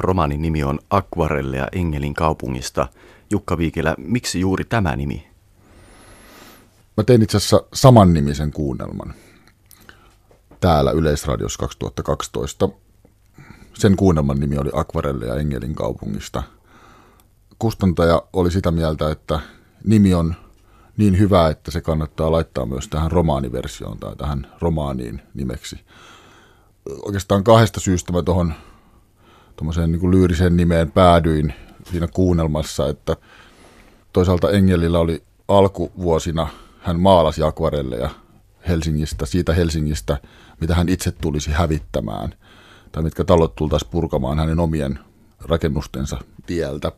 Romaanin nimi on Akvarelleja Engelin kaupungista. Jukka Viikilä, miksi juuri tämä nimi? Mä tein itse asiassa saman nimisen kuunnelman täällä Yleisradios 2012. Sen kuunnelman nimi oli Akvarelleja Engelin kaupungista. Kustantaja oli sitä mieltä, että nimi on niin hyvä, että se kannattaa laittaa myös tähän romaaniversioon tai tähän romaaniin nimeksi. Oikeastaan kahdesta syystä mä tuohon tuommoiseen niin lyyriseen nimeen päädyin siinä kuunnelmassa, että toisaalta Engelillä oli alkuvuosina, hän maalasi akvarelleja Helsingistä, siitä Helsingistä, mitä hän itse tulisi hävittämään, tai mitkä talot tultaisiin purkamaan hänen omien rakennustensa tieltä.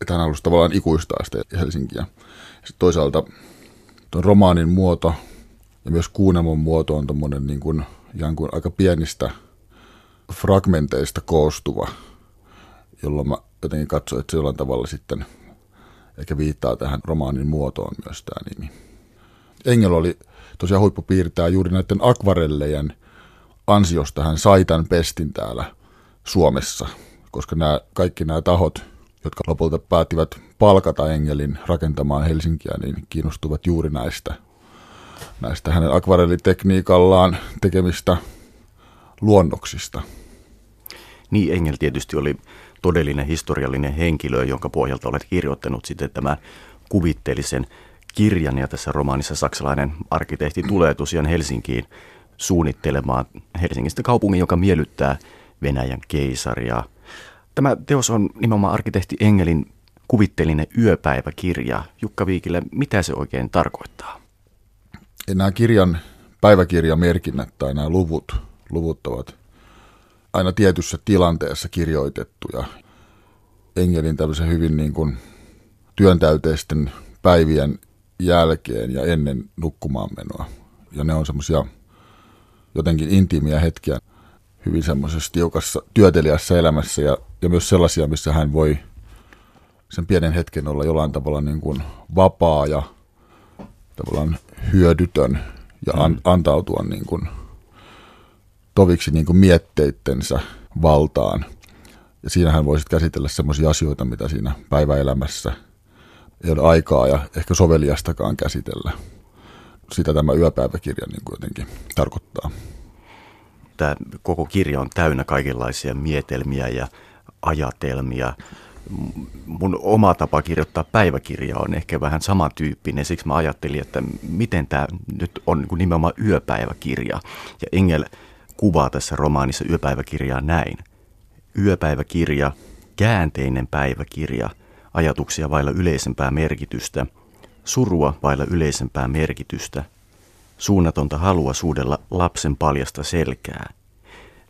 Että hän halusi tavallaan ikuistaa sitä Helsinkiä. Sitten toisaalta tuon romaanin muoto ja myös kuunnelmon muoto on tuommoinen niin kuin, kuin aika pienistä fragmenteista koostuva, jolloin mä jotenkin katsoin, että jollain tavalla sitten ehkä viittaa tähän romaanin muotoon myös tämä nimi. Engel oli tosiaan huippupiirtää juuri näiden akvarellejen ansiosta hän sai tämän pestin täällä Suomessa, koska nämä, kaikki nämä tahot, jotka lopulta päättivät palkata Engelin rakentamaan Helsinkiä, niin kiinnostuvat juuri näistä, näistä hänen akvarellitekniikallaan tekemistä luonnoksista. Niin, Engel tietysti oli todellinen historiallinen henkilö, jonka pohjalta olet kirjoittanut sitten tämän kuvitteellisen kirjan. Ja tässä romaanissa saksalainen arkkitehti tulee tosiaan Helsinkiin suunnittelemaan Helsingistä kaupungin, joka miellyttää Venäjän keisaria. Tämä teos on nimenomaan arkkitehti Engelin kuvitteellinen yöpäiväkirja. Jukka Viikille, mitä se oikein tarkoittaa? Nämä kirjan päiväkirjamerkinnät tai nämä luvut, luvut ovat aina tietyssä tilanteessa kirjoitettuja. Engelin tämmöisen hyvin niin kuin työntäyteisten päivien jälkeen ja ennen nukkumaan menoa. Ja ne on semmoisia jotenkin intiimiä hetkiä hyvin semmoisessa tiukassa työtelijässä elämässä ja, ja myös sellaisia, missä hän voi sen pienen hetken olla jollain tavalla niin kuin vapaa ja tavallaan hyödytön ja an, mm. antautua niin kuin toviksi niin kuin mietteittensä valtaan. Ja siinähän voisit käsitellä sellaisia asioita, mitä siinä päiväelämässä ei ole aikaa ja ehkä soveliastakaan käsitellä. Sitä tämä yöpäiväkirja niin kuin jotenkin tarkoittaa. Tämä koko kirja on täynnä kaikenlaisia mietelmiä ja ajatelmia. Mun oma tapa kirjoittaa päiväkirja on ehkä vähän samantyyppinen, siksi mä ajattelin, että miten tämä nyt on niin nimenomaan yöpäiväkirja. Ja Engel kuvaa tässä romaanissa yöpäiväkirjaa näin. Yöpäiväkirja, käänteinen päiväkirja, ajatuksia vailla yleisempää merkitystä, surua vailla yleisempää merkitystä, suunnatonta halua suudella lapsen paljasta selkää.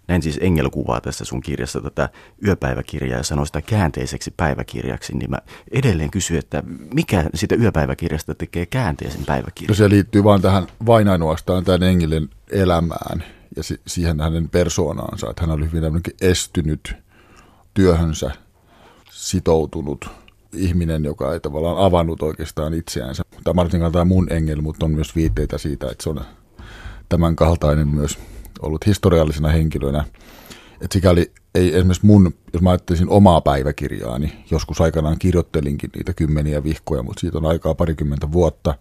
Näin siis Engel kuvaa tässä sun kirjassa tätä yöpäiväkirjaa ja sanoo sitä käänteiseksi päiväkirjaksi, niin mä edelleen kysyn, että mikä sitä yöpäiväkirjasta tekee käänteisen päiväkirjan? No se liittyy vain tähän vain ainoastaan tämän Engelin elämään ja si- siihen hänen persoonaansa, että hän oli hyvin tämmöinen estynyt työhönsä sitoutunut ihminen, joka ei tavallaan avannut oikeastaan itseänsä. Tämä Martin kantaa mun engel, mutta on myös viitteitä siitä, että se on tämän kaltainen myös ollut historiallisena henkilönä. Että sikäli ei esimerkiksi mun, jos mä ajattelisin omaa päiväkirjaani, niin joskus aikanaan kirjoittelinkin niitä kymmeniä vihkoja, mutta siitä on aikaa parikymmentä vuotta,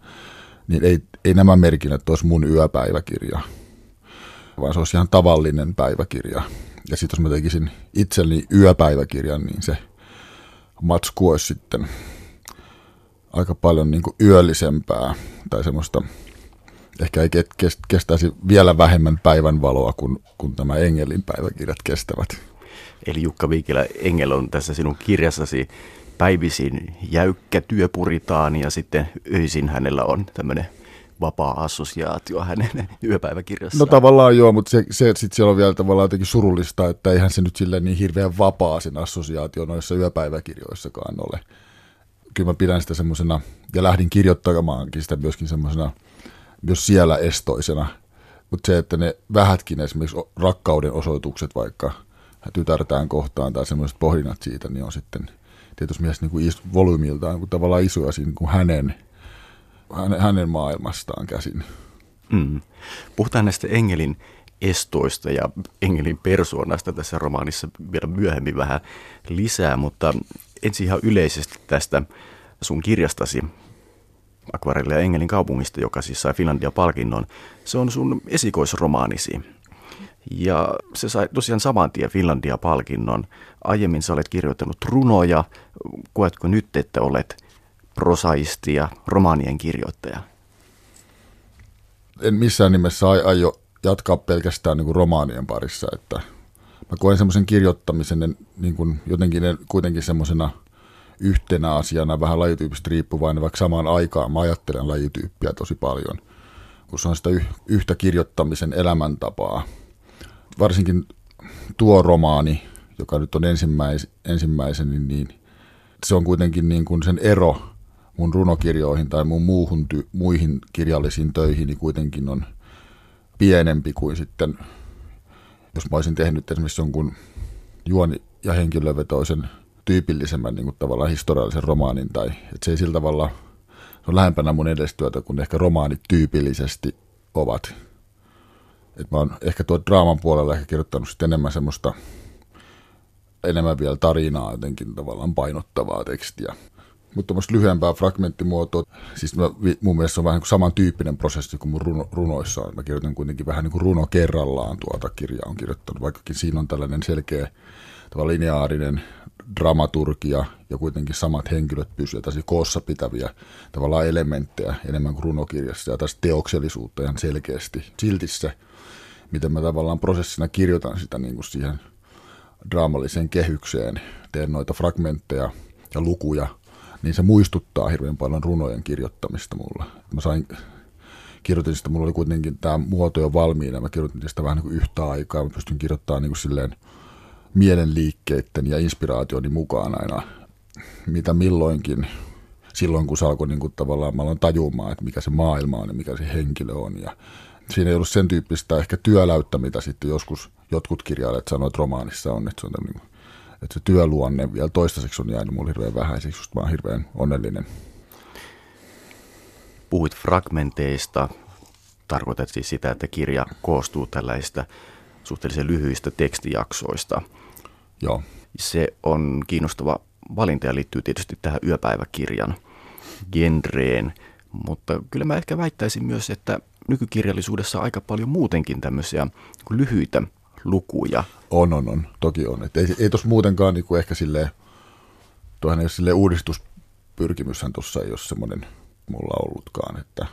niin ei, ei nämä merkinnät olisi mun yöpäiväkirja, vaan se olisi ihan tavallinen päiväkirja. Ja sitten jos mä tekisin itselleni yöpäiväkirjan, niin se matsku olisi sitten aika paljon niin kuin yöllisempää tai semmoista, ehkä ei kestäisi vielä vähemmän päivänvaloa kuin, kuin tämä Engelin päiväkirjat kestävät. Eli Jukka Viikilä, Engel on tässä sinun kirjassasi päivisin jäykkä työpuritaani ja sitten öisin hänellä on tämmöinen vapaa-assosiaatio hänen yöpäiväkirjassaan. No tavallaan joo, mutta se, se sitten siellä on vielä tavallaan jotenkin surullista, että eihän se nyt sille niin hirveän vapaa sen assosiaatio noissa yöpäiväkirjoissakaan ole. Kyllä mä pidän sitä semmoisena, ja lähdin kirjoittamaankin sitä myöskin semmoisena, myös siellä estoisena. Mutta se, että ne vähätkin esimerkiksi rakkauden osoitukset vaikka tytärtään kohtaan tai semmoiset pohdinnat siitä, niin on sitten tietysti mielessä niin kuin volyymiltaan niin kuin tavallaan isoja siinä niin kuin hänen – hänen maailmastaan käsin. Mm. Puhutaan näistä Engelin estoista ja engelin persoonasta tässä romaanissa vielä myöhemmin vähän lisää, mutta ensin ihan yleisesti tästä sun kirjastasi Akvarelli ja Engelin kaupungista, joka siis sai Finlandia-palkinnon. Se on sun esikoisromaanisi. Ja se sai tosiaan saman tien Finlandia-palkinnon. Aiemmin sä olet kirjoittanut runoja. Koetko nyt, että olet prosaisti ja romaanien kirjoittaja? En missään nimessä aio jatkaa pelkästään niin kuin romaanien parissa, että mä koen semmoisen kirjoittamisen niin kuin jotenkin kuitenkin semmoisena yhtenä asiana vähän lajityypistä riippuvainen, vaikka samaan aikaan mä ajattelen lajityyppiä tosi paljon, kun se on sitä yhtä kirjoittamisen elämäntapaa. Varsinkin tuo romaani, joka nyt on ensimmäis, ensimmäisen, niin se on kuitenkin niin kuin sen ero mun runokirjoihin tai mun muuhun ty, muihin kirjallisiin töihin, niin kuitenkin on pienempi kuin sitten, jos mä olisin tehnyt esimerkiksi jonkun juoni- ja henkilövetoisen tyypillisemmän niin kuin tavallaan historiallisen romaanin, tai että se ei sillä tavalla, se on lähempänä mun edestyötä kuin ehkä romaanit tyypillisesti ovat. Et mä oon ehkä tuo draaman puolella ehkä kirjoittanut sitten enemmän semmoista, enemmän vielä tarinaa jotenkin tavallaan painottavaa tekstiä. Mutta tuommoista lyhyempää fragmenttimuotoa, siis mä, mun mielestä se on vähän niin samantyyppinen prosessi kuin mun runo, runoissa on. Mä kirjoitan kuitenkin vähän niin kuin runo kerrallaan tuota kirjaa on kirjoittanut, vaikkakin siinä on tällainen selkeä lineaarinen dramaturgia ja kuitenkin samat henkilöt pysyvät tosi koossa pitäviä tavallaan elementtejä enemmän kuin runokirjassa ja tästä teoksellisuutta ihan selkeästi. Silti se, miten mä tavallaan prosessina kirjoitan sitä niin kuin siihen draamalliseen kehykseen, teen noita fragmentteja ja lukuja, niin se muistuttaa hirveän paljon runojen kirjoittamista mulla. Mä sain kirjoitin sitä, mulla oli kuitenkin tämä muoto jo valmiina, mä kirjoitin sitä vähän niin kuin yhtä aikaa, mä pystyn kirjoittamaan niin kuin silleen mielenliikkeiden ja inspiraationi mukaan aina, mitä milloinkin, silloin kun se alkoi niin kuin tavallaan, mä aloin tajumaan, että mikä se maailma on ja mikä se henkilö on. Ja siinä ei ollut sen tyyppistä ehkä työläyttä, mitä sitten joskus jotkut kirjailijat sanoivat, että romaanissa on, että, se on niin kuin, että se työluonne vielä toistaiseksi on jäänyt mulle hirveän vähäiseksi, just mä oon hirveän onnellinen. Puhuit fragmenteista, tarkoitat siis sitä, että kirja koostuu tällaista suhteellisen lyhyistä tekstijaksoista. Joo. Se on kiinnostava valinta ja liittyy tietysti tähän yöpäiväkirjan genreen, mutta kyllä mä ehkä väittäisin myös, että nykykirjallisuudessa on aika paljon muutenkin tämmöisiä lyhyitä lukuja. On, on, on. Toki on. Et ei, ei tuossa muutenkaan niin kuin ehkä silleen, tuohan ei ole silleen uudistuspyrkimyshän tuossa ei ole semmoinen mulla ollutkaan, että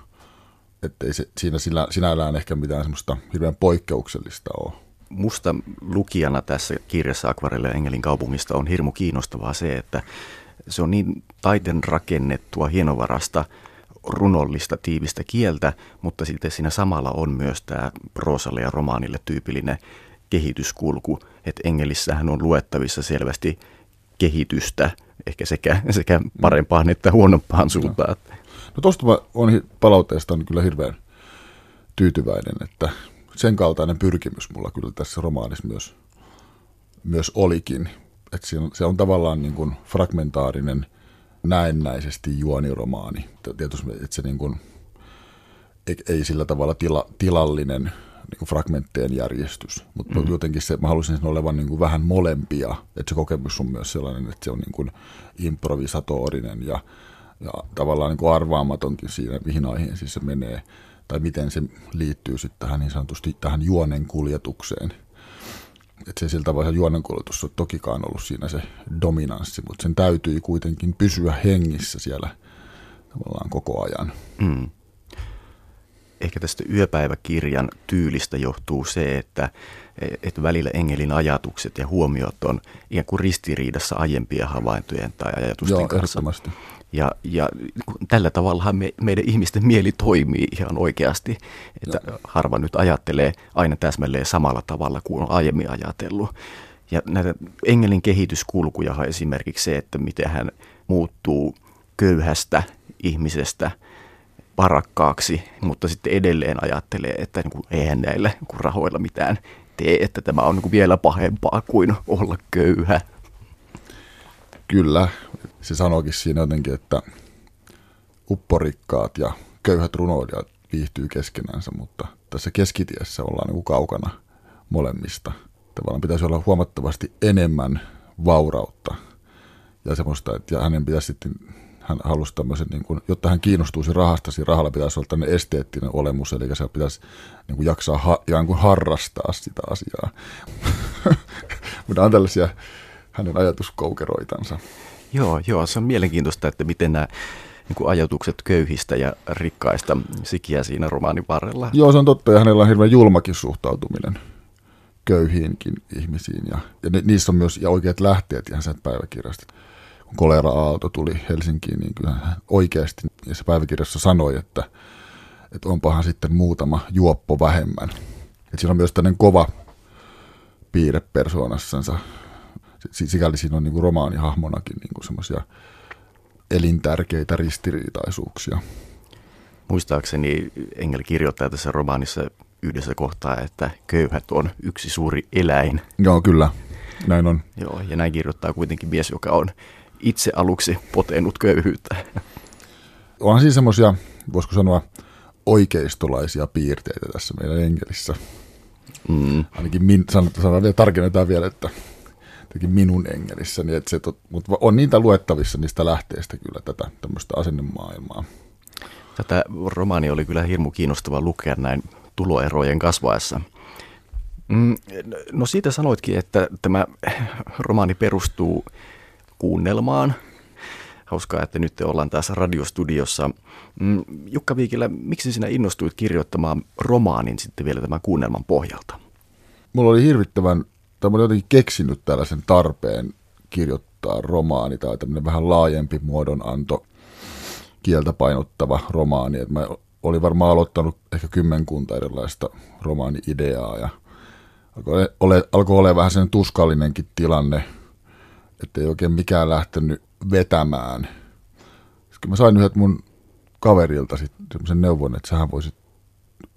että ei se, siinä sillä, sinällään ehkä mitään semmoista hirveän poikkeuksellista ole musta lukijana tässä kirjassa Akvarelle Engelin kaupungista on hirmu kiinnostavaa se, että se on niin taiten rakennettua, hienovarasta, runollista, tiivistä kieltä, mutta sitten siinä samalla on myös tämä proosalle ja romaanille tyypillinen kehityskulku, että Engelissähän on luettavissa selvästi kehitystä, ehkä sekä, sekä parempaan että huonompaan suuntaan. No, no tuosta on palautteesta on kyllä hirveän tyytyväinen, että sen kaltainen pyrkimys mulla kyllä tässä romaanissa myös, myös olikin. Että se, on, se on tavallaan niin kuin fragmentaarinen, näennäisesti juoniromaani. Tietysti, että se niin kuin, ei, ei sillä tavalla tila, tilallinen niin kuin fragmenttien järjestys, mutta mm. jotenkin se, mä haluaisin sen olevan niin kuin vähän molempia, että se kokemus on myös sellainen, että se on niin kuin improvisatorinen ja, ja tavallaan niin kuin arvaamatonkin siinä, mihin aiheeseen se menee tai miten se liittyy sitten tähän niin sanotusti tähän juonen kuljetukseen. Että se siltä vaiheessa juonen kuljetus on tokikaan ollut siinä se dominanssi, mutta sen täytyy kuitenkin pysyä hengissä siellä tavallaan koko ajan. Mm. Ehkä tästä yöpäiväkirjan tyylistä johtuu se, että, että välillä Engelin ajatukset ja huomiot on ikään kuin ristiriidassa aiempien havaintojen tai ajatusten Joo, kanssa. Ja, ja tällä tavallahan me, meidän ihmisten mieli toimii ihan oikeasti, että no. harva nyt ajattelee aina täsmälleen samalla tavalla kuin on aiemmin ajatellut. Ja näitä Engelin kehityskulkuja on esimerkiksi se, että miten hän muuttuu köyhästä ihmisestä parakkaaksi, mutta sitten edelleen ajattelee, että niin kuin, eihän näillä niin rahoilla mitään tee, että tämä on niin kuin vielä pahempaa kuin olla köyhä. Kyllä, se sanoikin siinä jotenkin, että upporikkaat ja köyhät runoilijat viihtyy keskenänsä, mutta tässä keskitiessä ollaan niin kaukana molemmista. Tavallaan pitäisi olla huomattavasti enemmän vaurautta ja semmoista, että hänen pitäisi sitten hän halusi tämmöisen, niin kuin, jotta hän kiinnostuisi rahasta, siinä rahalla pitäisi olla tämmöinen esteettinen olemus, eli se pitäisi niin kuin jaksaa ha, ikään kuin harrastaa sitä asiaa. Mutta on tällaisia hänen ajatuskoukeroitansa. Joo, joo, se on mielenkiintoista, että miten nämä niin kuin ajatukset köyhistä ja rikkaista sikiä siinä romaanin varrella. Joo, se on totta, ja hänellä on hirveän julmakin suhtautuminen köyhiinkin ihmisiin, ja, ja ni, niissä on myös ja oikeat lähteet ihan sen päiväkirjasta kolera-aalto tuli Helsinkiin, niin kyllä hän oikeasti ja se päiväkirjassa sanoi, että, että onpahan sitten muutama juoppo vähemmän. Että siinä on myös tämmöinen kova piirre persoonassansa. Sikäli siinä on niin kuin romaanihahmonakin niin semmoisia elintärkeitä ristiriitaisuuksia. Muistaakseni Engel kirjoittaa tässä romaanissa yhdessä kohtaa, että köyhät on yksi suuri eläin. Joo, kyllä. Näin on. Joo, ja näin kirjoittaa kuitenkin mies, joka on itse aluksi potenut köyhyyttä. Onhan siis semmoisia, voisiko sanoa, oikeistolaisia piirteitä tässä meidän enkelissä. Mm. Ainakin min, sanotaan vielä, tarkennetaan vielä, että minun engelissä, niin että se mutta on niitä luettavissa niistä lähteistä kyllä tätä tämmöistä asennemaailmaa. Tätä romaani oli kyllä hirmu kiinnostava lukea näin tuloerojen kasvaessa. Mm, no siitä sanoitkin, että tämä romaani perustuu kuunnelmaan. Hauskaa, että nyt ollaan tässä radiostudiossa. Mm, Jukka Viikilä, miksi sinä innostuit kirjoittamaan romaanin sitten vielä tämän kuunnelman pohjalta? Mulla oli hirvittävän, tai mä olin jotenkin keksinyt tällaisen tarpeen kirjoittaa romaani tai tämmöinen vähän laajempi muodonanto, kieltä painottava romaani. Et mä olin varmaan aloittanut ehkä kymmenkunta erilaista romaani-ideaa ja alkoi ole, alkoi vähän sen tuskallinenkin tilanne – että ei oikein mikään lähtenyt vetämään. Sitten mä sain yhdet mun kaverilta sitten semmoisen neuvon, että sähän voisit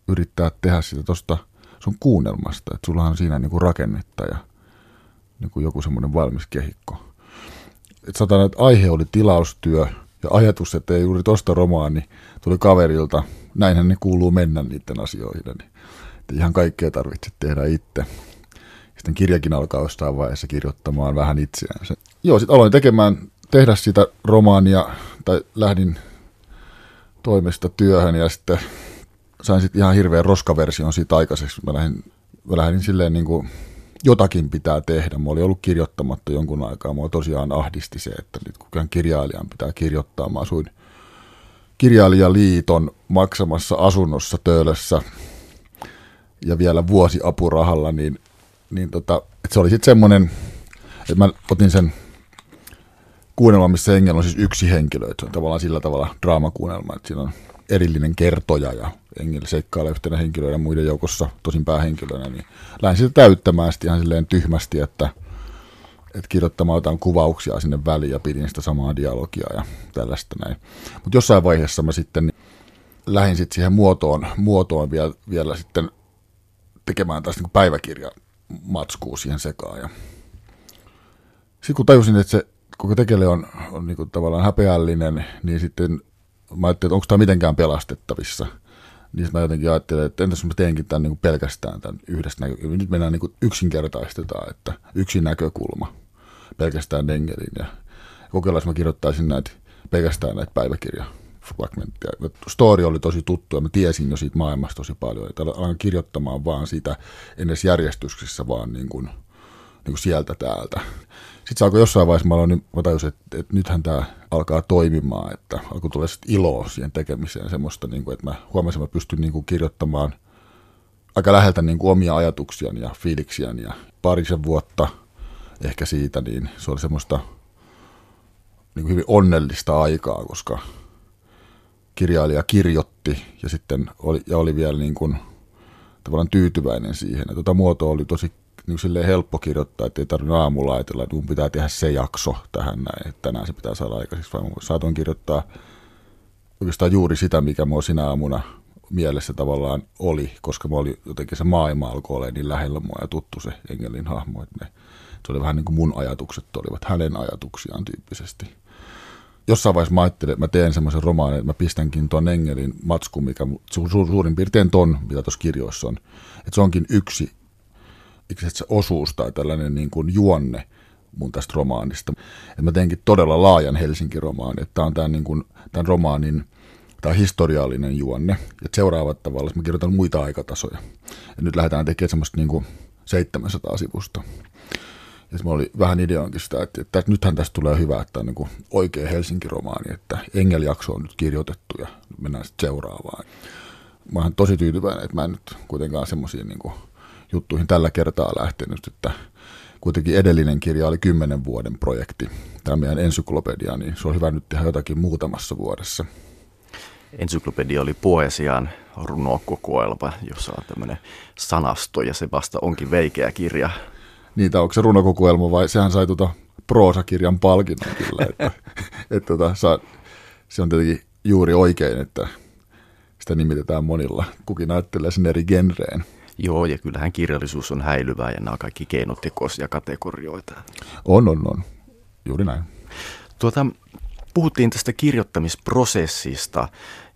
yrittää tehdä sitä tuosta sun kuunnelmasta, että sulla on siinä niinku rakennetta ja niinku joku semmoinen valmis kehikko. Et sanotaan, että aihe oli tilaustyö ja ajatus, että ei juuri tuosta romaani tuli kaverilta. Näinhän ne kuuluu mennä niiden asioihin. Niin, ihan kaikkea tarvitset tehdä itse. Sitten kirjakin alkaa jostain vaiheessa kirjoittamaan vähän itseänsä. Joo, sitten aloin tekemään, tehdä sitä romaania, tai lähdin toimesta työhön ja sitten sain sitten ihan hirveän roskaversion siitä aikaiseksi. Mä lähdin, mä lähdin silleen niin kuin, jotakin pitää tehdä. Mä olin ollut kirjoittamatta jonkun aikaa. Mua tosiaan ahdisti se, että nyt kun kirjailijan pitää kirjoittaa. Mä asuin kirjailijaliiton maksamassa asunnossa Töölössä ja vielä vuosi apurahalla, niin niin tota, että se oli sitten semmoinen, että mä otin sen kuunnelman, missä Engel on siis yksi henkilö, että se on tavallaan sillä tavalla draamakuunnelma, että siinä on erillinen kertoja ja Engel seikkailee yhtenä henkilöiden muiden joukossa, tosin päähenkilönä, niin lähdin sitä täyttämään sitten ihan silleen tyhmästi, että, että kirjoittamaan jotain kuvauksia sinne väliin ja pidin sitä samaa dialogia ja tällaista näin. Mutta jossain vaiheessa mä sitten niin lähdin sitten siihen muotoon, muotoon vielä, vielä sitten tekemään taas niin päiväkirjaa matskuu siihen sekaan. Ja sitten kun tajusin, että se koko tekele on, on niin kuin tavallaan häpeällinen, niin sitten mä ajattelin, että onko tämä mitenkään pelastettavissa. Niin mä jotenkin ajattelin, että entäs mä teenkin tämän niin kuin pelkästään tämän yhdestä näkökulmasta. Nyt mennään niin kuin yksinkertaistetaan, että yksi näkökulma pelkästään Dengelin. Ja kokeillaan, mä kirjoittaisin näitä, pelkästään näitä päiväkirjaa fragmenttia. Story oli tosi tuttu ja mä tiesin jo siitä maailmasta tosi paljon. Että aloin kirjoittamaan vaan sitä edes järjestyksessä vaan niin kuin, niin kuin sieltä täältä. Sitten se alkoi jossain vaiheessa, mä, aloin, mä tajusin, että, että nythän tämä alkaa toimimaan, että alkoi tulla iloa siihen tekemiseen semmoista, niin kuin, että mä huomasin, että mä pystyn niin kuin kirjoittamaan aika läheltä niin kuin omia ajatuksiani ja fiiliksiäni ja parisen vuotta ehkä siitä, niin se oli semmoista niin kuin hyvin onnellista aikaa, koska kirjailija kirjoitti ja sitten oli, ja oli vielä niin kuin, tavallaan tyytyväinen siihen. Ja tuota muotoa oli tosi niin helppo kirjoittaa, että ei tarvinnut aamulla ajatella, että mun pitää tehdä se jakso tähän näin, että tänään se pitää saada aikaiseksi, vaan saatoin kirjoittaa oikeastaan juuri sitä, mikä mua sinä aamuna mielessä tavallaan oli, koska mä oli jotenkin se maailma alkoi olla niin lähellä mua ja tuttu se Engelin hahmo, että ne, se oli vähän niin kuin mun ajatukset olivat hänen ajatuksiaan tyyppisesti. Jossain vaiheessa mä ajattelin, että mä teen semmoisen romaanin, että mä pistänkin tuon Engelin matskun, mikä su- su- suurin piirtein ton, mitä tuossa kirjoissa on. Että se onkin yksi se osuus tai tällainen niin kuin juonne mun tästä romaanista. Et mä teinkin todella laajan Helsinki-romaani, että tämä on tämän, niin kuin, tämän romaanin tämä historiallinen juonne. Ja seuraavat tavalla, mä kirjoitan muita aikatasoja. Ja nyt lähdetään tekemään semmoista niin kuin 700 sivusta. Ja mä oli vähän ideoinkin sitä, että, että nythän tästä tulee hyvä, että on niin oikea Helsinki-romaani, että Engel-jakso on nyt kirjoitettu ja mennään sitten seuraavaan. Mä oon tosi tyytyväinen, että mä en nyt kuitenkaan semmoisiin niin juttuihin tällä kertaa lähtenyt, että kuitenkin edellinen kirja oli kymmenen vuoden projekti. Tämä meidän ensyklopedia, niin se on hyvä nyt tehdä jotakin muutamassa vuodessa. Ensyklopedia oli poesian runokokoelma, jossa on tämmöinen sanasto ja se vasta onkin veikeä kirja. Niitä onko se runokokoelma vai sehän sai tuota proosakirjan palkinnon kyllä. Että, että tota, saa, se on tietenkin juuri oikein, että sitä nimitetään monilla. Kukin ajattelee sen eri genreen. Joo, ja kyllähän kirjallisuus on häilyvää ja nämä on kaikki keinotekoisia kategorioita. On, on, on. Juuri näin. Tuota, puhuttiin tästä kirjoittamisprosessista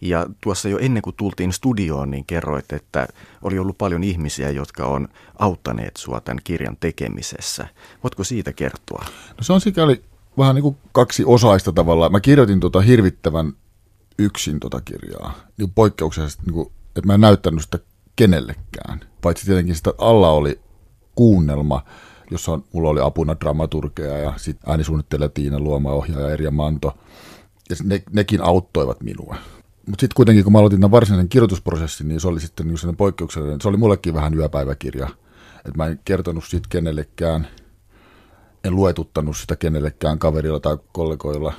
ja tuossa jo ennen kuin tultiin studioon, niin kerroit, että oli ollut paljon ihmisiä, jotka on auttaneet sinua tämän kirjan tekemisessä. Voitko siitä kertoa? No se on sikäli vähän niin kuin kaksi osaista tavallaan. Mä kirjoitin tuota hirvittävän yksin tuota kirjaa, niin poikkeuksellisesti, niin että mä en näyttänyt sitä kenellekään. Paitsi tietenkin sitä alla oli kuunnelma, jossa on, mulla oli apuna dramaturgeja ja sitten äänisuunnittelija Tiina Luoma, ohjaaja Erja Manto. Ja ne, nekin auttoivat minua. Mutta sitten kuitenkin, kun mä aloitin tämän varsinaisen kirjoitusprosessin, niin se oli sitten niin sellainen poikkeuksellinen. Se oli mullekin vähän yöpäiväkirja. Että mä en kertonut siitä kenellekään, en luetuttanut sitä kenellekään kaverilla tai kollegoilla.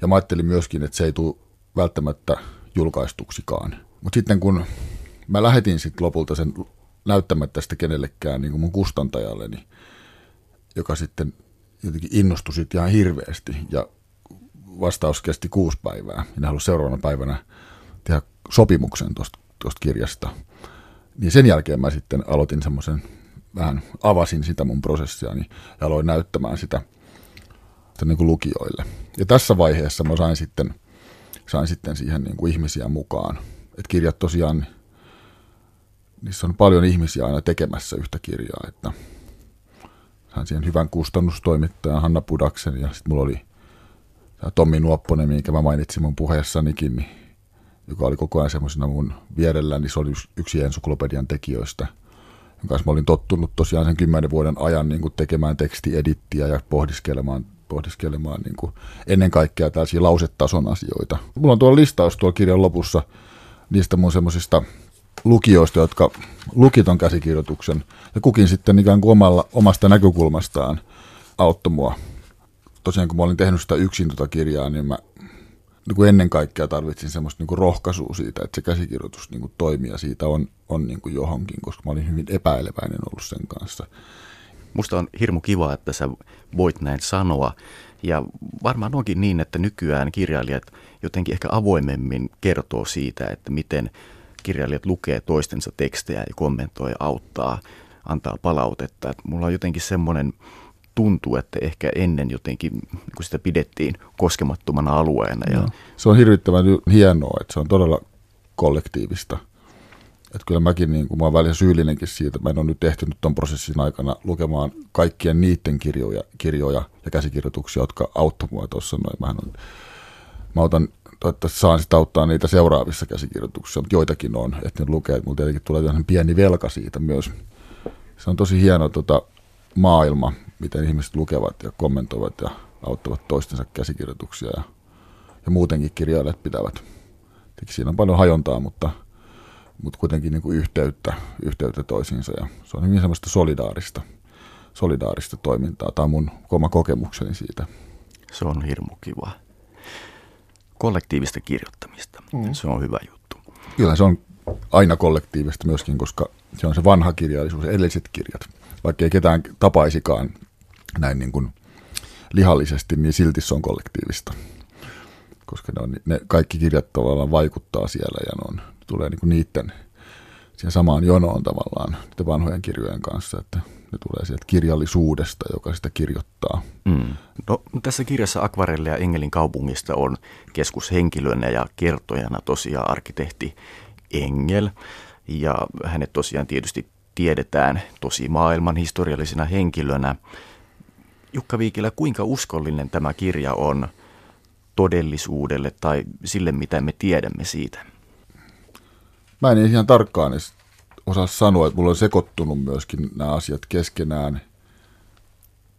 Ja mä ajattelin myöskin, että se ei tule välttämättä julkaistuksikaan. Mutta sitten kun mä lähetin sitten lopulta sen näyttämättä sitä kenellekään niin kuin mun kustantajalleni, joka sitten jotenkin innostui sit ihan hirveästi ja vastaus kesti kuusi päivää. Minä halusin seuraavana päivänä tehdä sopimuksen tuosta kirjasta. Niin sen jälkeen mä sitten aloitin semmoisen, vähän avasin sitä mun prosessia niin, ja aloin näyttämään sitä, sitä niin kuin lukijoille. Ja tässä vaiheessa mä sain sitten, sain sitten siihen niin kuin ihmisiä mukaan. Et kirjat tosiaan niissä on paljon ihmisiä aina tekemässä yhtä kirjaa, että sain siihen hyvän kustannustoimittajan Hanna Pudaksen ja sitten mulla oli Tommi Nuopponen, minkä mä mainitsin mun puheessanikin, niin, joka oli koko ajan semmoisena mun vierellä, niin se oli yksi ensuklopedian tekijöistä, jonka kanssa mä olin tottunut tosiaan sen kymmenen vuoden ajan niin kuin tekemään tekstiedittiä ja pohdiskelemaan, pohdiskelemaan niin kuin ennen kaikkea tällaisia lausetason asioita. Mulla on tuolla listaus tuolla kirjan lopussa niistä mun semmoisista lukijoista, jotka luki ton käsikirjoituksen ja kukin sitten ikään kuin omalla, omasta näkökulmastaan auttoi mua. Tosiaan kun mä olin tehnyt sitä yksin tuota kirjaa, niin mä niin kuin ennen kaikkea tarvitsin semmoista niin kuin rohkaisua siitä, että se käsikirjoitus niin kuin toimii ja siitä on, on niin kuin johonkin, koska mä olin hyvin epäileväinen ollut sen kanssa. Musta on hirmu kiva, että sä voit näin sanoa. Ja varmaan onkin niin, että nykyään kirjailijat jotenkin ehkä avoimemmin kertoo siitä, että miten kirjailijat lukee toistensa tekstejä ja kommentoi auttaa, antaa palautetta. Et mulla on jotenkin semmoinen tuntuu, että ehkä ennen jotenkin kun sitä pidettiin koskemattomana alueena. Ja... Se on hirvittävän hienoa, että se on todella kollektiivista. Että kyllä mäkin, niin kuin mä oon välillä syyllinenkin siitä, mä en ole nyt ehtinyt tuon prosessin aikana lukemaan kaikkien niiden kirjoja, kirjoja ja käsikirjoituksia, jotka auttoi mua tuossa noin. Mä, on, mä otan toivottavasti saan sitä auttaa niitä seuraavissa käsikirjoituksissa, mutta joitakin on, että ne lukee, mulla tietenkin tulee pieni velka siitä myös. Se on tosi hieno tota, maailma, miten ihmiset lukevat ja kommentoivat ja auttavat toistensa käsikirjoituksia ja, ja muutenkin kirjailijat pitävät. Tietenkin siinä on paljon hajontaa, mutta, mutta kuitenkin niin kuin yhteyttä, yhteyttä toisiinsa ja se on hyvin semmoista solidaarista, solidaarista toimintaa. Tämä on mun oma kokemukseni siitä. Se on hirmu kiva kollektiivista kirjoittamista. Mm. Se on hyvä juttu. Kyllä se on aina kollektiivista myöskin, koska se on se vanha kirjallisuus, edelliset kirjat. Vaikka ei ketään tapaisikaan näin niin kuin lihallisesti, niin silti se on kollektiivista. Koska ne, on, ne kaikki kirjat tavallaan vaikuttaa siellä ja ne on, tulee niin kuin niiden siihen samaan jonoon tavallaan niiden vanhojen kirjojen kanssa, että ne tulee sieltä kirjallisuudesta, joka sitä kirjoittaa. Mm. No, tässä kirjassa Akvarelle ja Engelin kaupungista on keskushenkilönä ja kertojana tosiaan arkkitehti Engel. Ja hänet tosiaan tietysti tiedetään tosi maailman historiallisena henkilönä. Jukka Viikilä, kuinka uskollinen tämä kirja on todellisuudelle tai sille, mitä me tiedämme siitä? Mä en ihan tarkkaan edes osaa sanoa, että mulla on sekoittunut myöskin nämä asiat keskenään.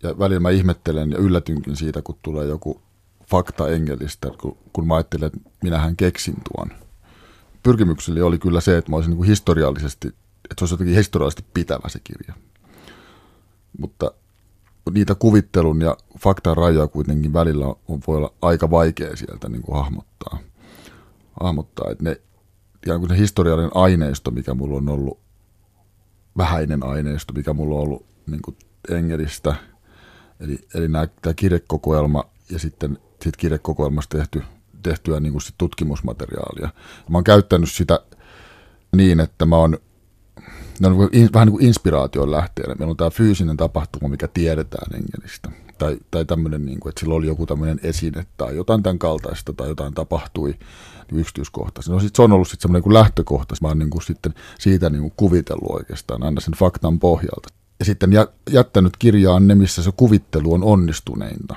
Ja välillä mä ihmettelen ja yllätynkin siitä, kun tulee joku fakta engelistä, kun, kun mä ajattelen, että minähän keksin tuon. Pyrkimykseni oli kyllä se, että mä olisin niin historiallisesti, että se olisi jotenkin historiallisesti pitävä se kirja. Mutta niitä kuvittelun ja faktan rajoja kuitenkin välillä on, voi olla aika vaikea sieltä niin kuin hahmottaa. hahmottaa että ne ikään kuin se historiallinen aineisto, mikä mulla on ollut, vähäinen aineisto, mikä mulla on ollut niin kuin Engelistä, eli, eli nämä, tämä kirjekokoelma ja sitten siitä kirjekokoelmasta tehty, tehtyä niin kuin sit tutkimusmateriaalia. Mä oon käyttänyt sitä niin, että mä oon ne on niin vähän niin kuin inspiraation lähteenä. Meillä on tämä fyysinen tapahtuma, mikä tiedetään Engelistä. Tai, tai tämmöinen, niin kuin, että sillä oli joku tämmöinen esine tai jotain tämän kaltaista tai jotain tapahtui niin yksityiskohtaisesti. No sit se on ollut sitten semmoinen niin lähtökohta, mä oon niin kuin sitten siitä niin kuin kuvitellut oikeastaan aina sen faktan pohjalta. Ja sitten jättänyt kirjaan ne, missä se kuvittelu on onnistuneinta.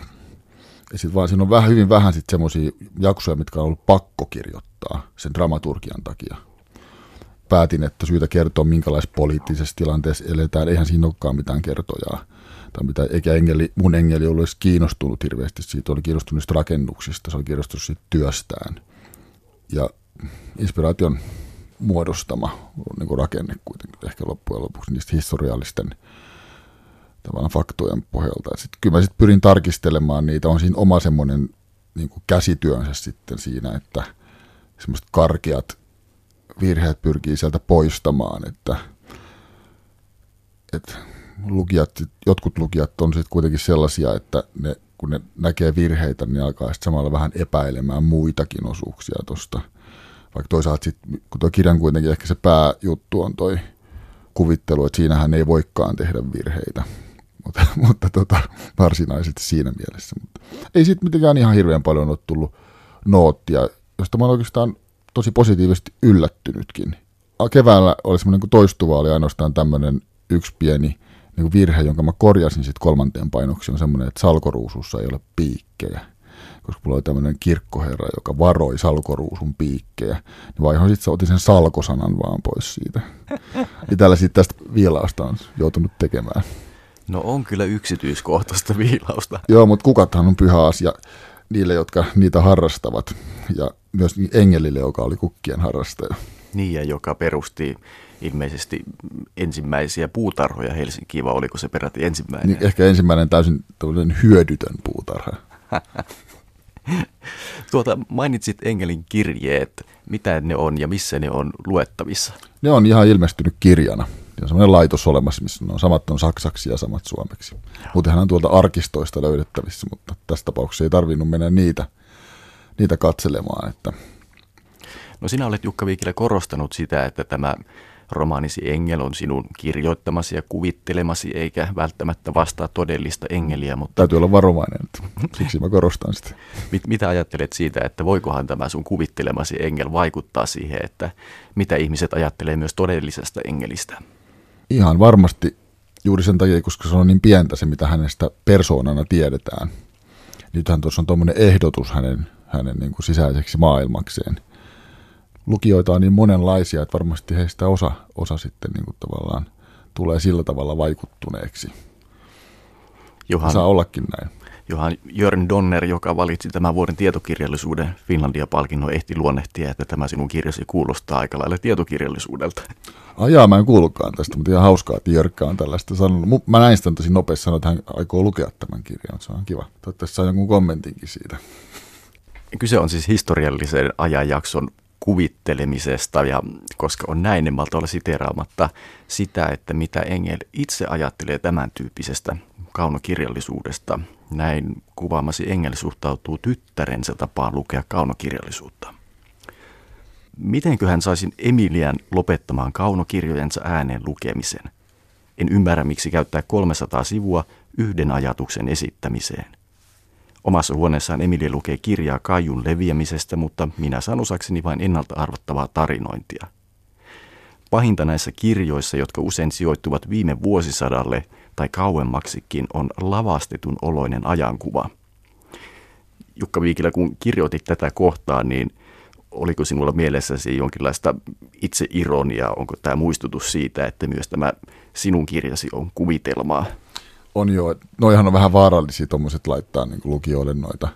Ja sitten vaan siinä on vähän, hyvin vähän sitten semmoisia jaksoja, mitkä on ollut pakko kirjoittaa sen dramaturgian takia. Päätin, että syytä kertoa, minkälaisessa poliittisessa tilanteessa eletään. Eihän siinä olekaan mitään kertojaa. Tai mitä, eikä engeli, mun engeli ollut edes kiinnostunut hirveästi siitä. Oli kiinnostunut rakennuksista, se oli kiinnostunut siitä työstään ja inspiraation muodostama niin kuin rakenne kuitenkin ehkä loppujen lopuksi niistä historiallisten tavallaan faktojen pohjalta. Sitten kyllä mä sitten pyrin tarkistelemaan niitä, on siinä oma semmoinen niin käsityönsä sitten siinä, että semmoiset karkeat virheet pyrkii sieltä poistamaan, että, että lukijat, jotkut lukijat on sitten kuitenkin sellaisia, että ne kun ne näkee virheitä, niin alkaa sitten samalla vähän epäilemään muitakin osuuksia tuosta. Vaikka toisaalta sitten, kun tuo kirjan kuitenkin ehkä se pääjuttu on toi kuvittelu, että siinähän ei voikaan tehdä virheitä. Mutta, mutta tota, varsinaisesti siinä mielessä. Mutta ei sitten mitenkään ihan hirveän paljon ole tullut noottia, josta mä olen oikeastaan tosi positiivisesti yllättynytkin. Keväällä oli semmoinen toistuva, oli ainoastaan tämmöinen yksi pieni niin virhe, jonka mä korjasin sitten kolmanteen painoksi, on semmoinen, että salkoruusussa ei ole piikkejä. Koska mulla oli tämmöinen kirkkoherra, joka varoi salkoruusun piikkejä. Niin vaihoin sitten otin sen salkosanan vaan pois siitä. Ja tällä sitten tästä viilausta on joutunut tekemään. No on kyllä yksityiskohtaista viilausta. Joo, mutta kukathan on pyhä asia niille, jotka niitä harrastavat. Ja myös Engelille, joka oli kukkien harrastaja. Niin, ja joka perusti ilmeisesti ensimmäisiä puutarhoja Helsinkiin, vai oliko se peräti ensimmäinen? Niin, ehkä ensimmäinen täysin hyödytön puutarha. tuota, mainitsit Engelin kirjeet. Mitä ne on ja missä ne on luettavissa? Ne on ihan ilmestynyt kirjana. Ja on semmoinen laitos olemassa, missä ne on samat on saksaksi ja samat suomeksi. Muutenhan on tuolta arkistoista löydettävissä, mutta tässä tapauksessa ei tarvinnut mennä niitä, niitä katselemaan. Että... No sinä olet Jukka Viikilä korostanut sitä, että tämä romaanisi Engel on sinun kirjoittamasi ja kuvittelemasi, eikä välttämättä vastaa todellista Engeliä. Mutta... Täytyy olla varovainen, siksi mä korostan sitä. Mit, mitä ajattelet siitä, että voikohan tämä sun kuvittelemasi Engel vaikuttaa siihen, että mitä ihmiset ajattelee myös todellisesta Engelistä? Ihan varmasti juuri sen takia, koska se on niin pientä se, mitä hänestä persoonana tiedetään. Nythän tuossa on tuommoinen ehdotus hänen, hänen niin kuin sisäiseksi maailmakseen – lukijoita on niin monenlaisia, että varmasti heistä osa, osa sitten niin kuin tavallaan tulee sillä tavalla vaikuttuneeksi. Johan, Saa ollakin näin. Johan Jörn Donner, joka valitsi tämän vuoden tietokirjallisuuden Finlandia-palkinnon, ehti luonnehtia, että tämä sinun kirjasi kuulostaa aika lailla tietokirjallisuudelta. Ajaa, mä en kuullutkaan tästä, mutta ihan hauskaa, että Jörkkä on tällaista sanonut. Mä näin sitä tosi nopeasti sanoa, että hän aikoo lukea tämän kirjan. Se on kiva. Toivottavasti saa jonkun kommentinkin siitä. Kyse on siis historiallisen ajanjakson kuvittelemisesta, ja koska on näin, niin malta olla siteraamatta sitä, että mitä Engel itse ajattelee tämän tyyppisestä kaunokirjallisuudesta. Näin kuvaamasi Engel suhtautuu tyttärensä tapaan lukea kaunokirjallisuutta. Mitenköhän saisin Emilian lopettamaan kaunokirjojensa ääneen lukemisen? En ymmärrä, miksi käyttää 300 sivua yhden ajatuksen esittämiseen. Omassa huoneessaan Emilia lukee kirjaa kaijun leviämisestä, mutta minä saan osakseni vain ennalta arvattavaa tarinointia. Pahinta näissä kirjoissa, jotka usein sijoittuvat viime vuosisadalle tai kauemmaksikin, on lavastetun oloinen ajankuva. Jukka Viikilä, kun kirjoitit tätä kohtaa, niin oliko sinulla mielessäsi jonkinlaista itseironiaa? Onko tämä muistutus siitä, että myös tämä sinun kirjasi on kuvitelmaa? On jo. Noihan on vähän vaarallisia tuommoiset laittaa niin lukijoille noita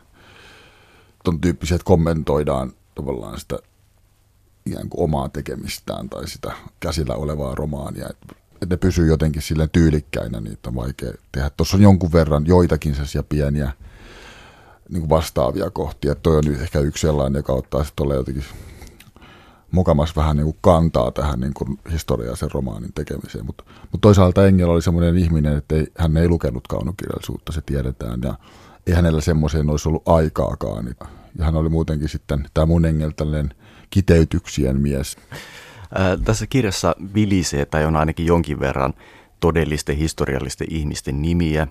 ton tyyppisiä, että kommentoidaan tavallaan sitä ikään kuin omaa tekemistään tai sitä käsillä olevaa romaania. Että et ne pysyy jotenkin sille tyylikkäinä, niitä on vaikea tehdä. Tuossa on jonkun verran joitakin sellaisia pieniä niin kuin vastaavia kohtia. Toi on ehkä yksi sellainen, joka ottaa sitten jotenkin mukamas vähän niin kuin kantaa tähän niin kuin historiallisen romaanin tekemiseen. Mutta mut toisaalta Engel oli semmoinen ihminen, että ei, hän ei lukenut kaunokirjallisuutta, se tiedetään. Ja ei hänellä semmoiseen olisi ollut aikaakaan. Ja hän oli muutenkin sitten, tämä mun Engel, tällainen kiteytyksien mies. Ää, tässä kirjassa vilisee tai on ainakin jonkin verran todellisten historiallisten ihmisten nimiä.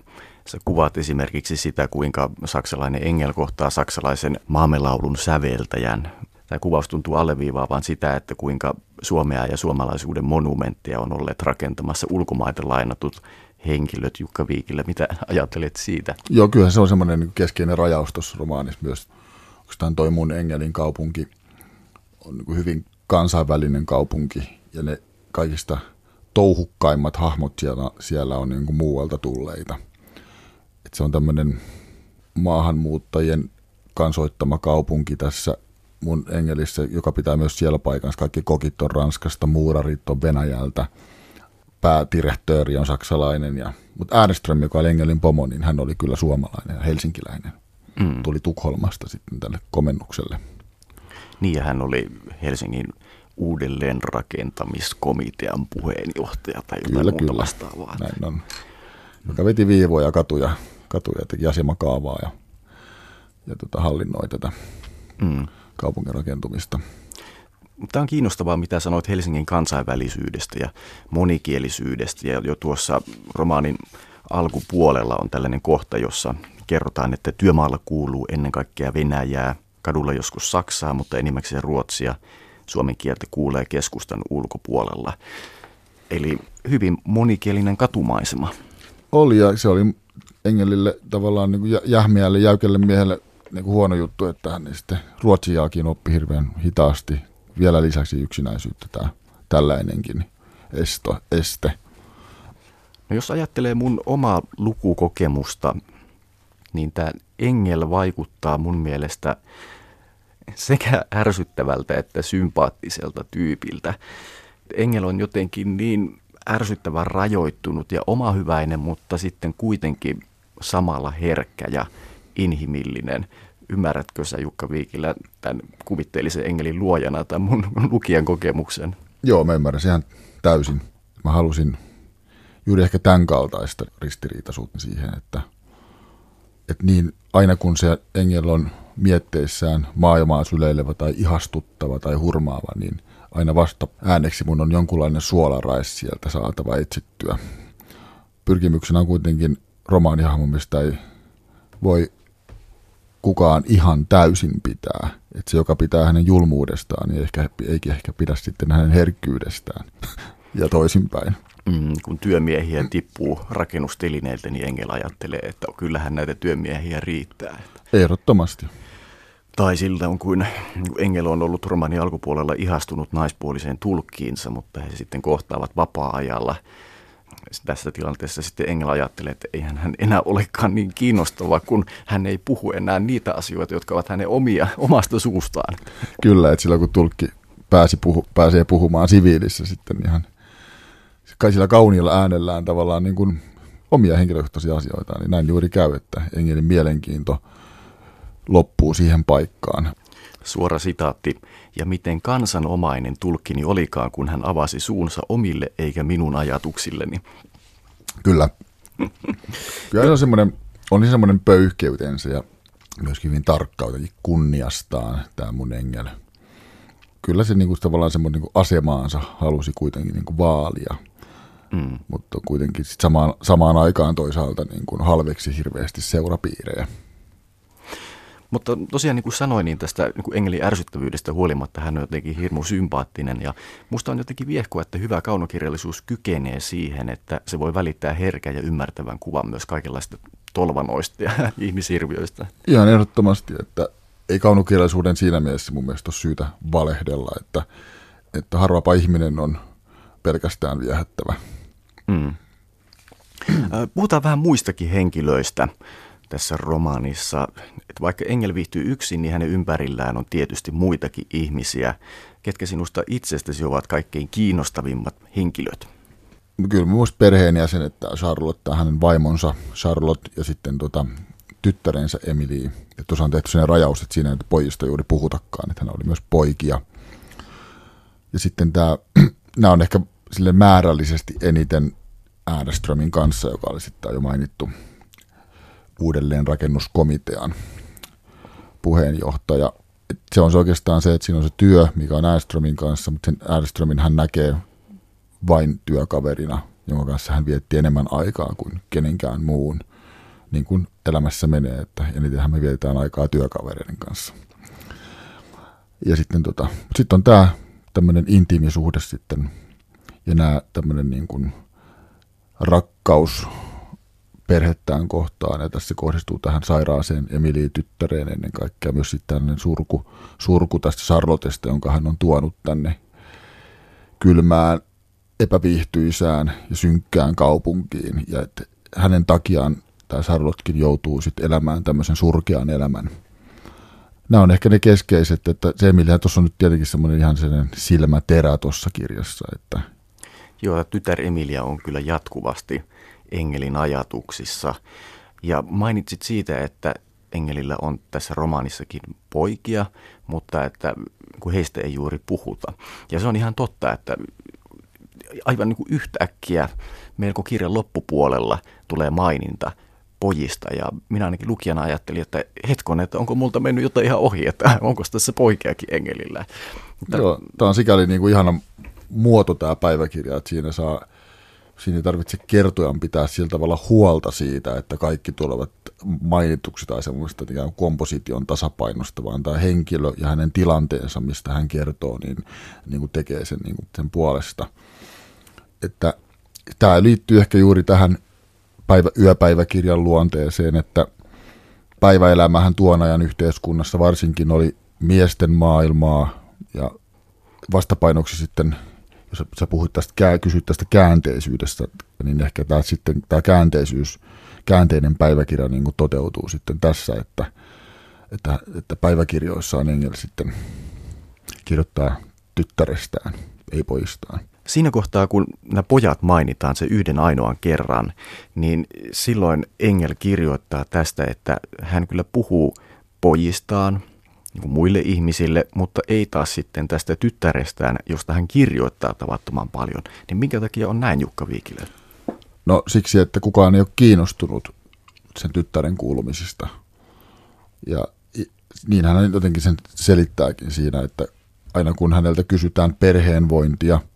Sä kuvaat esimerkiksi sitä, kuinka saksalainen Engel kohtaa saksalaisen maamelaulun säveltäjän. Tämä kuvaus tuntuu alleviivaavan sitä, että kuinka Suomea ja suomalaisuuden monumentteja on olleet rakentamassa ulkomaita lainatut henkilöt. Jukka Viikillä, mitä ajattelet siitä? Joo, kyllä se on semmoinen keskeinen rajaus tuossa romaanissa myös. Onko toi mun Engelin kaupunki on niin hyvin kansainvälinen kaupunki ja ne kaikista touhukkaimmat hahmot siellä, siellä on niin muualta tulleita. Et se on tämmöinen maahanmuuttajien kansoittama kaupunki tässä mun Engelissä, joka pitää myös siellä paikassa. Kaikki kokit on Ranskasta, muurarit on Venäjältä, päädirehtööri on saksalainen. Ja, mutta Ääneström, joka oli Engelin pomo, niin hän oli kyllä suomalainen ja helsinkiläinen. Mm. Tuli Tukholmasta sitten tälle komennukselle. Niin ja hän oli Helsingin uudelleenrakentamiskomitean puheenjohtaja tai jotain kyllä, muuta kyllä. vastaavaa. Näin on. Joka veti viivoja katuja, katuja teki asemakaavaa ja, ja tota, hallinnoi tätä mm. Kaupungin rakentumista. Tämä on kiinnostavaa, mitä sanoit Helsingin kansainvälisyydestä ja monikielisyydestä. Ja jo tuossa romaanin alkupuolella on tällainen kohta, jossa kerrotaan, että työmaalla kuuluu ennen kaikkea Venäjää, kadulla joskus Saksaa, mutta enimmäkseen Ruotsia. Suomen kieltä kuulee keskustan ulkopuolella. Eli hyvin monikielinen katumaisema. Oli ja se oli Engelille tavallaan niin kuin jähmiälle, jäykelle miehelle niin kuin huono juttu, että hän sitten ruotsiaakin oppi hirveän hitaasti. Vielä lisäksi yksinäisyyttä tämä tällainenkin esto, este. No jos ajattelee mun omaa lukukokemusta, niin tämä Engel vaikuttaa mun mielestä sekä ärsyttävältä että sympaattiselta tyypiltä. Engel on jotenkin niin ärsyttävän rajoittunut ja omahyväinen, mutta sitten kuitenkin samalla herkkä ja inhimillinen. Ymmärrätkö sä Jukka Viikilä tämän kuvitteellisen engelin luojana tai mun lukijan kokemuksen? Joo, mä ymmärrän ihan täysin. Mä halusin juuri ehkä tämän kaltaista ristiriitaisuutta siihen, että, että niin aina kun se engel on mietteissään maailmaa syleilevä tai ihastuttava tai hurmaava, niin aina vasta ääneksi mun on jonkunlainen suolarais sieltä saatava etsittyä. Pyrkimyksenä on kuitenkin romaanihahmo, mistä ei voi kukaan ihan täysin pitää. Että se, joka pitää hänen julmuudestaan, niin ehkä, eikä ehkä pidä sitten hänen herkkyydestään ja toisinpäin. Mm, kun työmiehiä tippuu rakennustelineiltä, niin Engel ajattelee, että kyllähän näitä työmiehiä riittää. Ehdottomasti. Tai siltä on kuin Engel on ollut romani alkupuolella ihastunut naispuoliseen tulkkiinsa, mutta he sitten kohtaavat vapaa-ajalla. Tässä tilanteessa sitten Engel ajattelee, että eihän hän enää olekaan niin kiinnostava, kun hän ei puhu enää niitä asioita, jotka ovat hänen omia, omasta suustaan. Kyllä, että silloin kun tulkki pääsi puhu, pääsee puhumaan siviilissä sitten ihan kai sillä kauniilla äänellään tavallaan niin kuin omia henkilökohtaisia asioita, niin näin juuri käy, että Engelin mielenkiinto – loppuu siihen paikkaan. Suora sitaatti. Ja miten kansanomainen tulkkini olikaan, kun hän avasi suunsa omille eikä minun ajatuksilleni. Kyllä. Kyllä se on semmoinen, on semmoinen pöyhkeytensä ja myöskin hyvin tarkkautenkin kunniastaan tämä mun engel. kyllä se niin kuin, tavallaan semmoinen niin kuin asemaansa halusi kuitenkin niin kuin vaalia. Mm. Mutta kuitenkin sit samaan, samaan aikaan toisaalta niin halveksi hirveästi seurapiirejä. Mutta tosiaan niin kuin sanoin, niin tästä niin kuin Engelin ärsyttävyydestä huolimatta hän on jotenkin hirmu sympaattinen ja musta on jotenkin viehkoa, että hyvä kaunokirjallisuus kykenee siihen, että se voi välittää herkän ja ymmärtävän kuvan myös kaikenlaista tolvanoista ja ihmishirviöistä. Ihan ehdottomasti, että ei kaunokirjallisuuden siinä mielessä mun mielestä ole syytä valehdella, että, että harvapa ihminen on pelkästään viehättävä. Mm. Puhutaan vähän muistakin henkilöistä tässä romaanissa. Että vaikka Engel viihtyy yksin, niin hänen ympärillään on tietysti muitakin ihmisiä. Ketkä sinusta itsestäsi ovat kaikkein kiinnostavimmat henkilöt? Kyllä myös perheenjäsenet, Charlotte ja hänen vaimonsa Charlotte ja sitten tota, tyttärensä Emily. Ja tuossa on tehty sen rajaus, että siinä ei pojista juuri puhutakaan, että hän oli myös poikia. Ja sitten tämä, nämä on ehkä sille määrällisesti eniten Ääneströmin kanssa, joka oli sitten jo mainittu uudelleenrakennuskomitean puheenjohtaja. Se on se oikeastaan se, että siinä on se työ, mikä on Ääneströmin kanssa, mutta sen Ääneströmin hän näkee vain työkaverina, jonka kanssa hän vietti enemmän aikaa kuin kenenkään muun, niin kuin elämässä menee, että enitenhän me vietetään aikaa työkavereiden kanssa. Ja sitten tota, sit on tämä tämmöinen intiimisuhde sitten, ja nämä tämmöinen niin kuin rakkaus perhettään kohtaan, ja tässä kohdistuu tähän sairaaseen Emiliin tyttäreen ennen kaikkea myös sitten tämmöinen surku, surku tästä Charlottesta, jonka hän on tuonut tänne kylmään epäviihtyisään ja synkkään kaupunkiin, ja että hänen takiaan tämä Charlottekin joutuu sitten elämään tämmöisen surkean elämän. Nämä on ehkä ne keskeiset, että se Emilia tuossa on nyt tietenkin semmoinen ihan sellainen silmäterä tuossa kirjassa. Että... Joo, tytär Emilia on kyllä jatkuvasti Engelin ajatuksissa. Ja mainitsit siitä, että Engelillä on tässä romaanissakin poikia, mutta että kun heistä ei juuri puhuta. Ja se on ihan totta, että aivan niin kuin yhtäkkiä melko kirjan loppupuolella tulee maininta pojista ja minä ainakin lukijana ajattelin, että hetkon, että onko multa mennyt jotain ihan ohi, että onko tässä poikeakin Engelillä. Mutta... Joo, tämä on sikäli niin kuin ihana muoto tämä päiväkirja, että siinä saa siinä ei tarvitse kertojan pitää sillä tavalla huolta siitä, että kaikki tulevat mainituksi tai semmoista ikään komposition tasapainosta, vaan tämä henkilö ja hänen tilanteensa, mistä hän kertoo, niin, niin kuin tekee sen, niin kuin sen puolesta. Että tämä liittyy ehkä juuri tähän päivä, yöpäiväkirjan luonteeseen, että päiväelämähän tuon ajan yhteiskunnassa varsinkin oli miesten maailmaa ja vastapainoksi sitten, sä, sä puhuit tästä, kysyt tästä käänteisyydestä, niin ehkä tämä, sitten, tämä käänteisyys, käänteinen päiväkirja niin kuin toteutuu sitten tässä, että, että, että päiväkirjoissa on Engel sitten kirjoittaa tyttärestään, ei poistaan. Siinä kohtaa, kun nämä pojat mainitaan se yhden ainoan kerran, niin silloin Engel kirjoittaa tästä, että hän kyllä puhuu pojistaan niin muille ihmisille, mutta ei taas sitten tästä tyttärestään, josta hän kirjoittaa tavattoman paljon. Niin minkä takia on näin Jukka Viikilä? No siksi, että kukaan ei ole kiinnostunut sen tyttären kuulumisista. Ja niin hän jotenkin sen selittääkin siinä, että aina kun häneltä kysytään perheenvointia –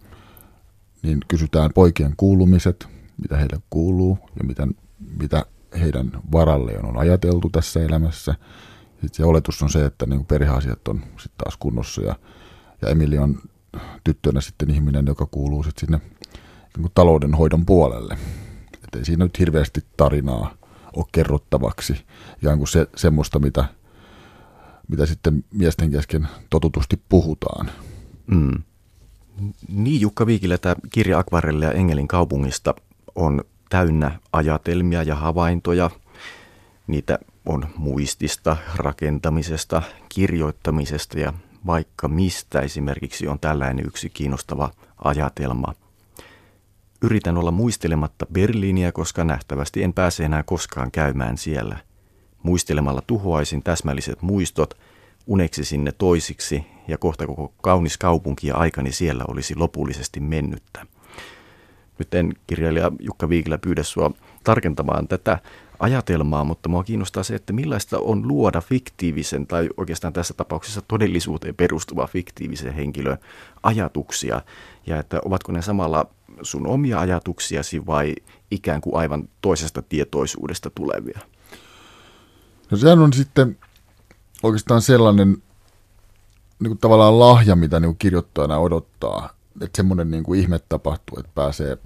niin kysytään poikien kuulumiset, mitä heille kuuluu ja mitä, mitä heidän varalleen on ajateltu tässä elämässä. Sitten se oletus on se, että niin perheasiat on sitten taas kunnossa ja, ja Emili on tyttönä sitten ihminen, joka kuuluu sitten sinne niin taloudenhoidon puolelle. Että ei siinä nyt hirveästi tarinaa ole kerrottavaksi, ikään kuin se, semmoista, mitä, mitä sitten miesten kesken totutusti puhutaan. Mm. Niin, Jukka Viikilä, tämä kirja Akvarelle ja Engelin kaupungista on täynnä ajatelmia ja havaintoja. Niitä on muistista, rakentamisesta, kirjoittamisesta ja vaikka mistä esimerkiksi on tällainen yksi kiinnostava ajatelma. Yritän olla muistelematta Berliiniä, koska nähtävästi en pääse enää koskaan käymään siellä. Muistelemalla tuhoaisin täsmälliset muistot – uneksi sinne toisiksi ja kohta koko kaunis kaupunki ja aikani siellä olisi lopullisesti mennyttä. Nyt en kirjailija Jukka Viikilä pyydä sinua tarkentamaan tätä ajatelmaa, mutta mua kiinnostaa se, että millaista on luoda fiktiivisen tai oikeastaan tässä tapauksessa todellisuuteen perustuva fiktiivisen henkilön ajatuksia ja että ovatko ne samalla sun omia ajatuksiasi vai ikään kuin aivan toisesta tietoisuudesta tulevia? No sehän on sitten oikeastaan sellainen niin kuin tavallaan lahja, mitä niin kuin kirjoittajana odottaa, että semmoinen niin kuin ihme tapahtuu, että pääsee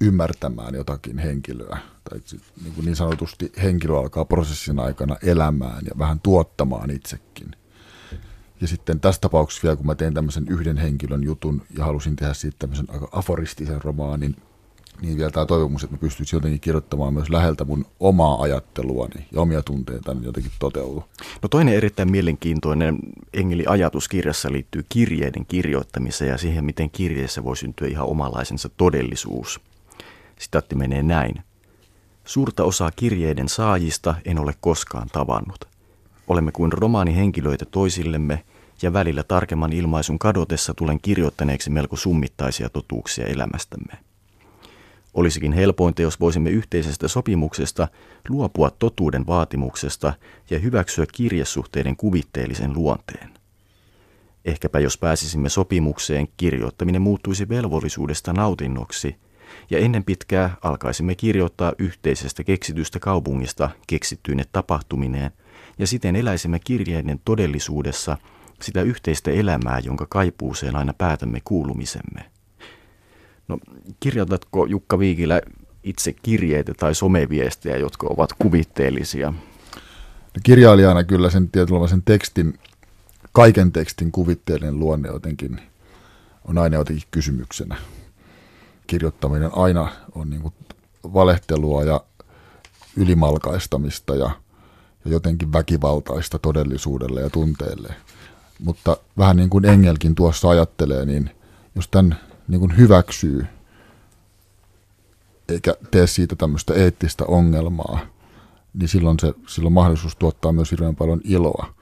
ymmärtämään jotakin henkilöä. Tai niin, kuin niin sanotusti henkilö alkaa prosessin aikana elämään ja vähän tuottamaan itsekin. Ja sitten tässä tapauksessa vielä, kun mä tein tämmöisen yhden henkilön jutun ja halusin tehdä siitä tämmöisen aika aforistisen romaanin, niin vielä tämä toivomus, että mä pystyisin jotenkin kirjoittamaan myös läheltä mun omaa ajatteluani ja omia tunteita niin jotenkin toteutuu. No toinen erittäin mielenkiintoinen Engeli ajatuskirjassa liittyy kirjeiden kirjoittamiseen ja siihen, miten kirjeessä voi syntyä ihan omalaisensa todellisuus. Sitaatti menee näin. Suurta osaa kirjeiden saajista en ole koskaan tavannut. Olemme kuin romaanihenkilöitä toisillemme ja välillä tarkemman ilmaisun kadotessa tulen kirjoittaneeksi melko summittaisia totuuksia elämästämme. Olisikin helpointa, jos voisimme yhteisestä sopimuksesta luopua totuuden vaatimuksesta ja hyväksyä kirjesuhteiden kuvitteellisen luonteen. Ehkäpä jos pääsisimme sopimukseen, kirjoittaminen muuttuisi velvollisuudesta nautinnoksi, ja ennen pitkää alkaisimme kirjoittaa yhteisestä keksitystä kaupungista keksittyine tapahtumineen, ja siten eläisimme kirjeiden todellisuudessa sitä yhteistä elämää, jonka kaipuuseen aina päätämme kuulumisemme. No, kirjoitatko Jukka Viikilä itse kirjeitä tai someviestejä, jotka ovat kuvitteellisia? No, kirjailijana kyllä sen tietynlaisen tekstin, kaiken tekstin kuvitteellinen luonne jotenkin on aina jotenkin kysymyksenä. Kirjoittaminen aina on niin kuin valehtelua ja ylimalkaistamista ja, ja jotenkin väkivaltaista todellisuudelle ja tunteelle. Mutta vähän niin kuin Engelkin tuossa ajattelee, niin jos tämän niin kuin hyväksyy eikä tee siitä tämmöistä eettistä ongelmaa, niin silloin, se, silloin mahdollisuus tuottaa myös hirveän paljon iloa.